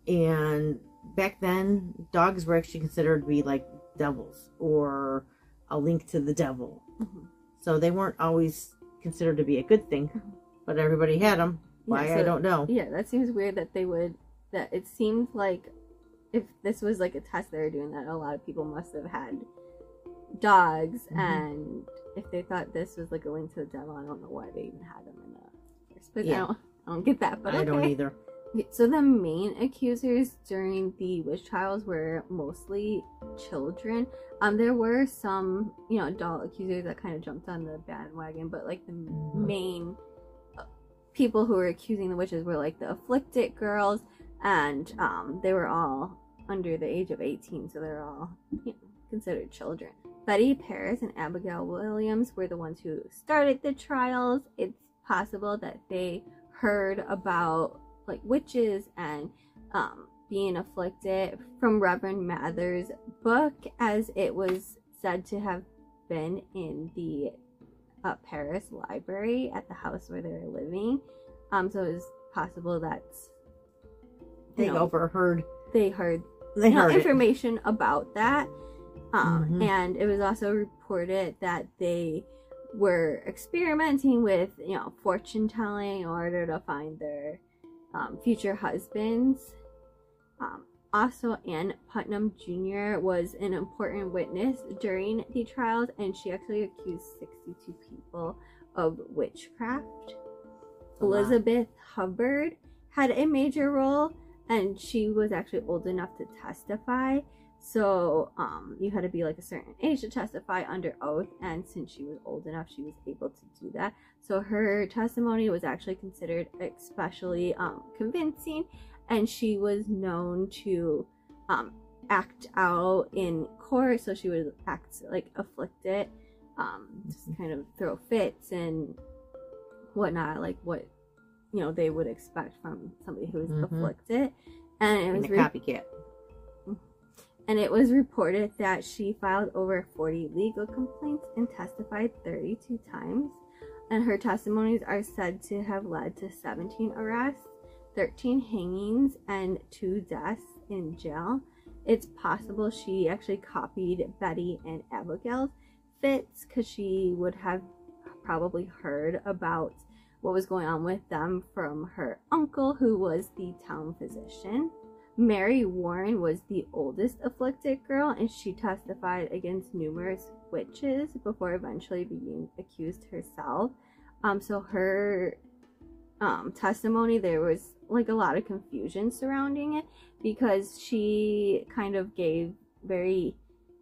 And back then, dogs were actually considered to be like devils or a link to the devil. Mhm. So they weren't always considered to be a good thing, but everybody had them. Why, Yeah, I don't know. yeah that seems weird that they would that it seemed like if this was like a test they were doing that a lot of people must have had dogs Mhm. and if they thought this was like a link to the devil i don't know why they even had them in the first place Yeah. I, don't, I don't get that but I don't either. So the main accusers during the witch trials were mostly children. Um, there were some, you know, adult accusers that kind of jumped on the bandwagon, but like the main uh, people who were accusing the witches were like the afflicted girls, and um, they were all under the age of 18, so they're all you know, considered children. Betty Parris and Abigail Williams were the ones who started the trials. It's possible that they heard about like witches and um, being afflicted from Reverend Mather's book, as it was said to have been in the uh, Parris library at the house where they were living. Um, so it was possible that They know, overheard. they heard They heard it. information about that. Um, Mhm. And it was also reported that they were experimenting with, you know, fortune telling in order to find their um, future husbands. Um, also, Anne Putnam Jr. was an important witness during the trials, and she actually accused 62 people of witchcraft. Elizabeth Hubbard had a major role, and she was actually old enough to testify. So um, you had to be like a certain age to testify under oath, and since she was old enough, she was able to do that. So her testimony was actually considered especially um, convincing, and she was known to um, act out in court. So she would act like afflicted, um, just kind of throw fits and whatnot, like what you know they would expect from somebody who is Mhm. afflicted. And it And was a re- copycat. And it was reported that she filed over 40 legal complaints and testified 32 times. And her testimonies are said to have led to 17 arrests, 13 hangings, and two deaths in jail. It's possible she actually copied Betty and Abigail's fits because she would have probably heard about what was going on with them from her uncle, who was the town physician. Mary Warren was the oldest afflicted girl, and she testified against numerous witches before eventually being accused herself. Um, so her um, testimony, there was like a lot of confusion surrounding it because she kind of gave very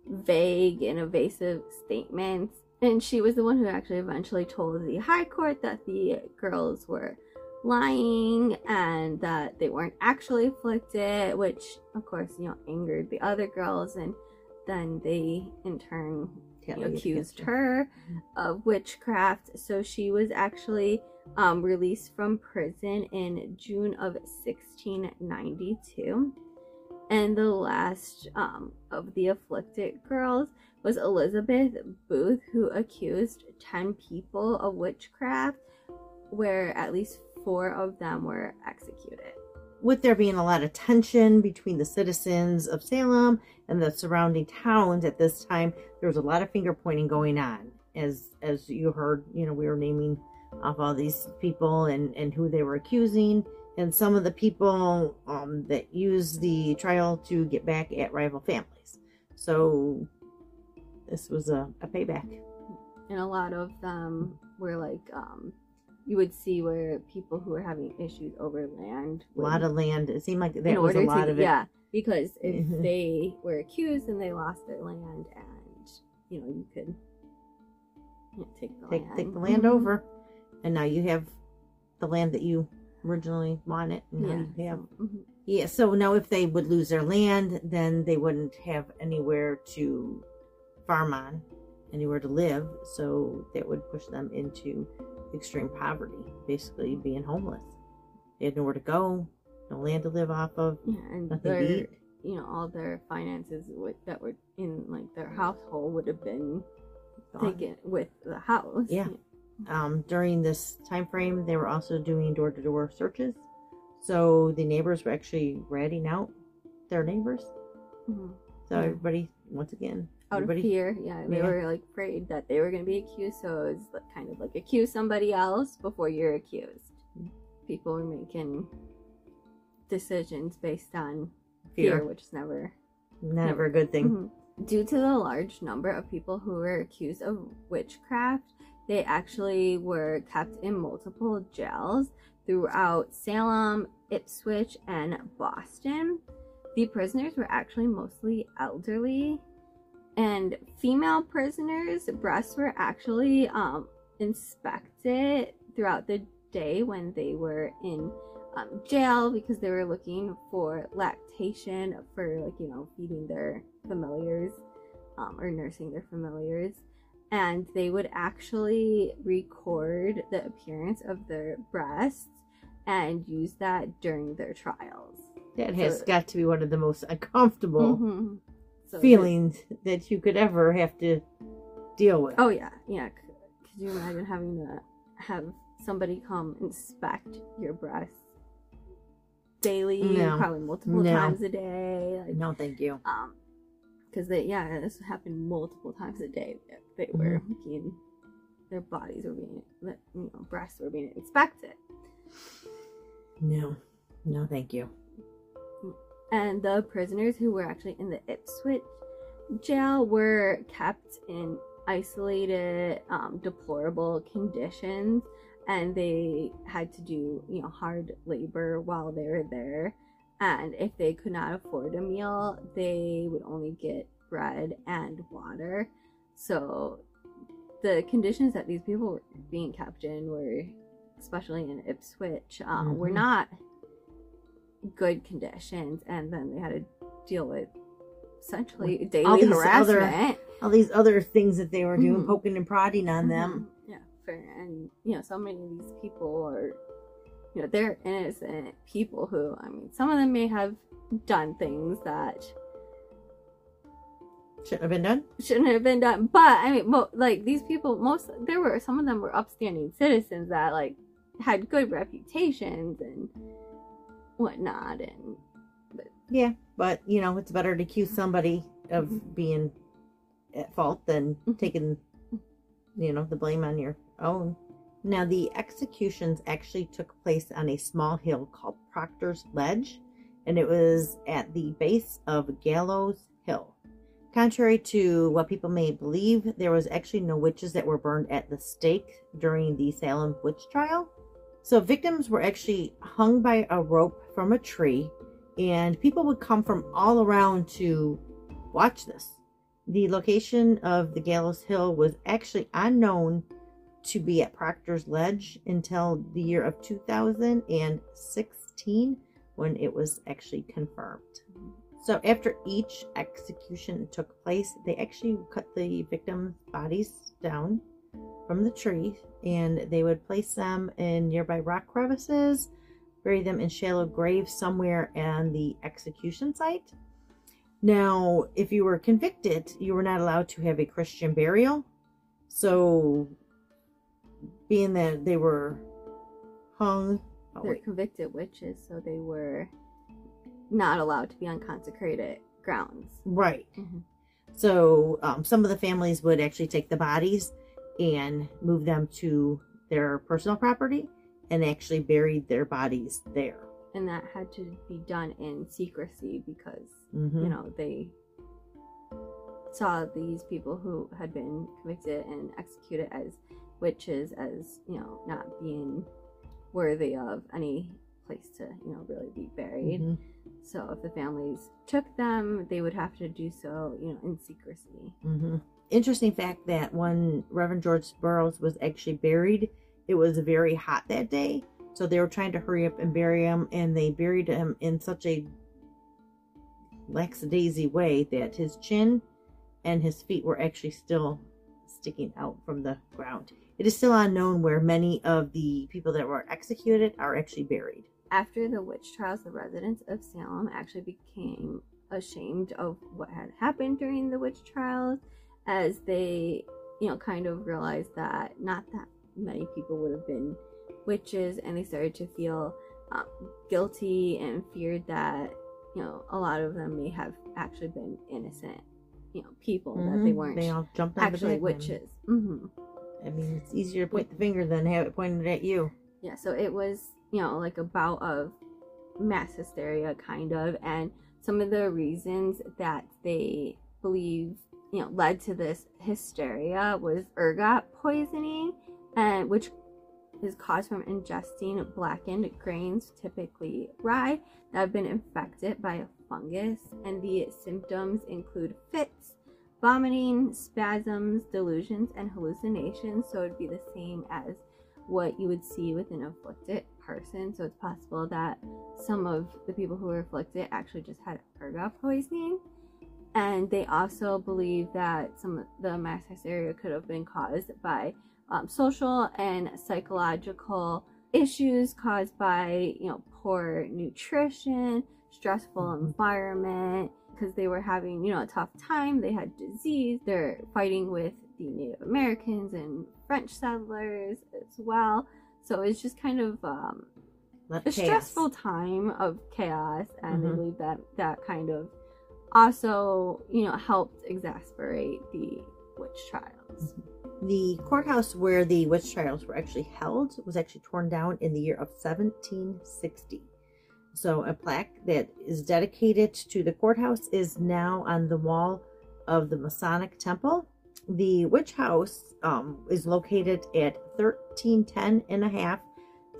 vague and evasive statements. And she was the one who actually eventually told the High Court that the girls were lying and that they weren't actually afflicted, which of course, you know, angered the other girls and then they in turn Can't you know, let you accused her of witchcraft. So she was actually um, released from prison in June of 1692. And the last um, of the afflicted girls was Elizabeth Booth, who accused 10 people of witchcraft, where at least four of them were executed. With there being a lot of tension between the citizens of Salem and the surrounding towns at this time, there was a lot of finger pointing going on. As as you heard, you know, we were naming off all these people and and who they were accusing, and some of the people um, that used the trial to get back at rival families. So this was a, a payback. And a lot of them were like, um, you would see where people who were having issues over land. A lot of land. It seemed like that was a lot to, of it. Yeah, because if Mhm. they were accused and they lost their land, and you know, you could you know, take the Take land. take the land Mhm. over, and now you have the land that you originally wanted. And Yeah. you have Mhm. Yeah, so now if they would lose their land, then they wouldn't have anywhere to farm on, anywhere to live. So that would push them into extreme poverty, basically being homeless. They had nowhere to go, no land to live off of, Yeah, and nothing their, to eat. you know, all their finances with, that were in like their household would have been Gone. taken with the house. Yeah. Um, during this time frame, they were also doing door to door searches. So the neighbors were actually ratting out their neighbors. Mhm. So Yeah. everybody, once again, Out of fear, yeah, they Yeah. were like afraid that they were going to be accused. So it was like, kind of like accuse somebody else before you're accused. Mhm. People were making decisions based on fear, fear, which is never never a good thing. Mhm. Due to the large number of people who were accused of witchcraft, they actually were kept in multiple jails throughout Salem, Ipswich, and Boston. The prisoners were actually mostly elderly, and female prisoners' breasts were actually um, inspected throughout the day when they were in um, jail because they were looking for lactation for like you know feeding their familiars um, or nursing their familiars and they would actually record the appearance of their breasts and use that during their trials That has So- got to be one of the most uncomfortable Mhm. So feelings that you could ever have to deal with. oh yeah yeah C- could you imagine having to have somebody come inspect your breasts daily No. probably multiple No. times a day like, no, thank you. um because they yeah this happened multiple times a day that they were being their bodies were being that you know breasts were being inspected No, no, thank you. And the prisoners who were actually in the ipswich jail were kept in isolated um, deplorable conditions. And they had to do you know hard labor while they were there. And if they could not afford a meal they would only get bread and water. So the conditions that these people were being kept in were especially in ipswich um, were Mhm. not good conditions and then they had to deal with essentially all daily other harassment All these other things that they were doing, Mhm. poking and prodding on them. Mhm. Yeah, fair. And you know, so many of these people are, you know, they're innocent people who, I mean, some of them may have done things that Shouldn't have been done. shouldn't have been done. But I mean, mo- like these people, most there were some of them were upstanding citizens that like had good reputations and whatnot, and Yeah, but you know, it's better to accuse somebody of Mhm. being at fault than Mhm. taking, you know, the blame on your own. Now, the executions actually took place on a small hill called Proctor's Ledge, and it was at the base of Gallows Hill. Contrary to what people may believe, there was actually no witches that were burned at the stake during the Salem witch trial. So, victims were actually hung by a rope from a tree and people would come from all around to watch this. The location of the Gallows Hill was actually unknown to be at Proctor's Ledge until the year of 2016 when it was actually confirmed. So after each execution took place, they actually cut the victims' bodies down from the tree and they would place them in nearby rock crevices bury them in shallow graves somewhere on the execution site. Now, if you were convicted, you were not allowed to have a Christian burial. So, being that they were hung Oh, they're wait. convicted witches, so they were not allowed to be on consecrated grounds. Right. Mhm. So um, some of the families would actually take the bodies and move them to their personal property and actually buried their bodies there. And that had to be done in secrecy because, Mhm. you know, they saw these people who had been convicted and executed as witches as, you know, not being worthy of any place to, you know, really be buried. Mhm. So if the families took them, they would have to do so, you know, in secrecy. hmm Interesting fact that when Reverend George Burroughs was actually buried, it was very hot that day. So they were trying to hurry up and bury him, and they buried him in such a lackadaisy way that his chin and his feet were actually still sticking out from the ground. It is still unknown where many of the people that were executed are actually buried. After the witch trials, the residents of Salem actually became ashamed of what had happened during the witch trials as they, you know, kind of realized that not that many people would have been witches and they started to feel um, guilty and feared that, you know, a lot of them may have actually been innocent, you know, people that they Mhm. weren't They all jumped actually witches. hmm I mean, it's easier to point the finger than have it pointed at you. yeah so it was you know like a bout of mass hysteria kind of and some of the reasons that they believe you know led to this hysteria was ergot poisoning and which is caused from ingesting blackened grains typically rye that have been infected by a fungus and the symptoms include fits vomiting spasms delusions and hallucinations so it'd be the same as what you would see with an afflicted person. So it's possible that some of the people who were afflicted actually just had ergot poisoning. And they also believe that some of the mass hysteria could have been caused by um, social and psychological issues caused by, you know, poor nutrition, stressful Mhm. environment, because they were having, you know, a tough time. They had disease. They're fighting with the Native Americans and French settlers as well. So it's just kind of um, a chaos. stressful time of chaos, and they Mhm. believe that that kind of also, you know, helped exasperate the witch trials. The courthouse where the witch trials were actually held was actually torn down in the year of 1760. So a plaque that is dedicated to the courthouse is now on the wall of the Masonic Temple. The witch house um, is located at 1310 and a half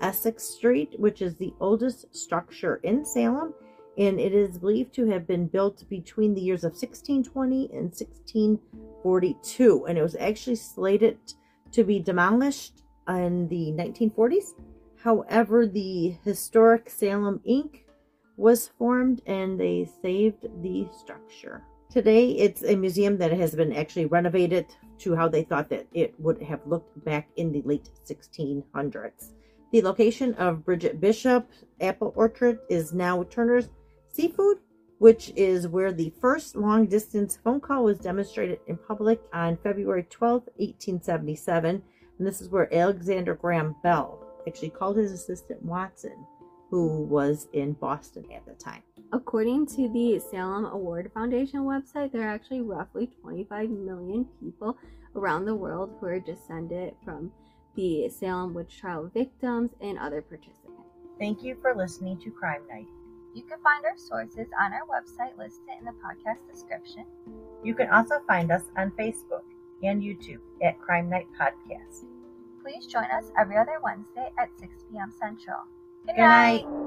Essex Street, which is the oldest structure in Salem, and it is believed to have been built between the years of 1620 and 1642, and it was actually slated to be demolished in the 1940s. However, the historic Salem Inc. was formed and they saved the structure. Today, it's a museum that has been actually renovated to how they thought that it would have looked back in the late 1600s. The location of Bridget Bishop Apple Orchard is now Turner's Seafood, which is where the first long distance phone call was demonstrated in public on February 12, 1877. And this is where Alexander Graham Bell actually called his assistant Watson, who was in Boston at the time. According to the Salem Award Foundation website, there are actually roughly 25 million people around the world who are descended from the Salem witch trial victims and other participants. Thank you for listening to Crime Night. You can find our sources on our website listed in the podcast description. You can also find us on Facebook and YouTube at Crime Night Podcast. Please join us every other Wednesday at 6 p.m. Central. Good, Good night. night.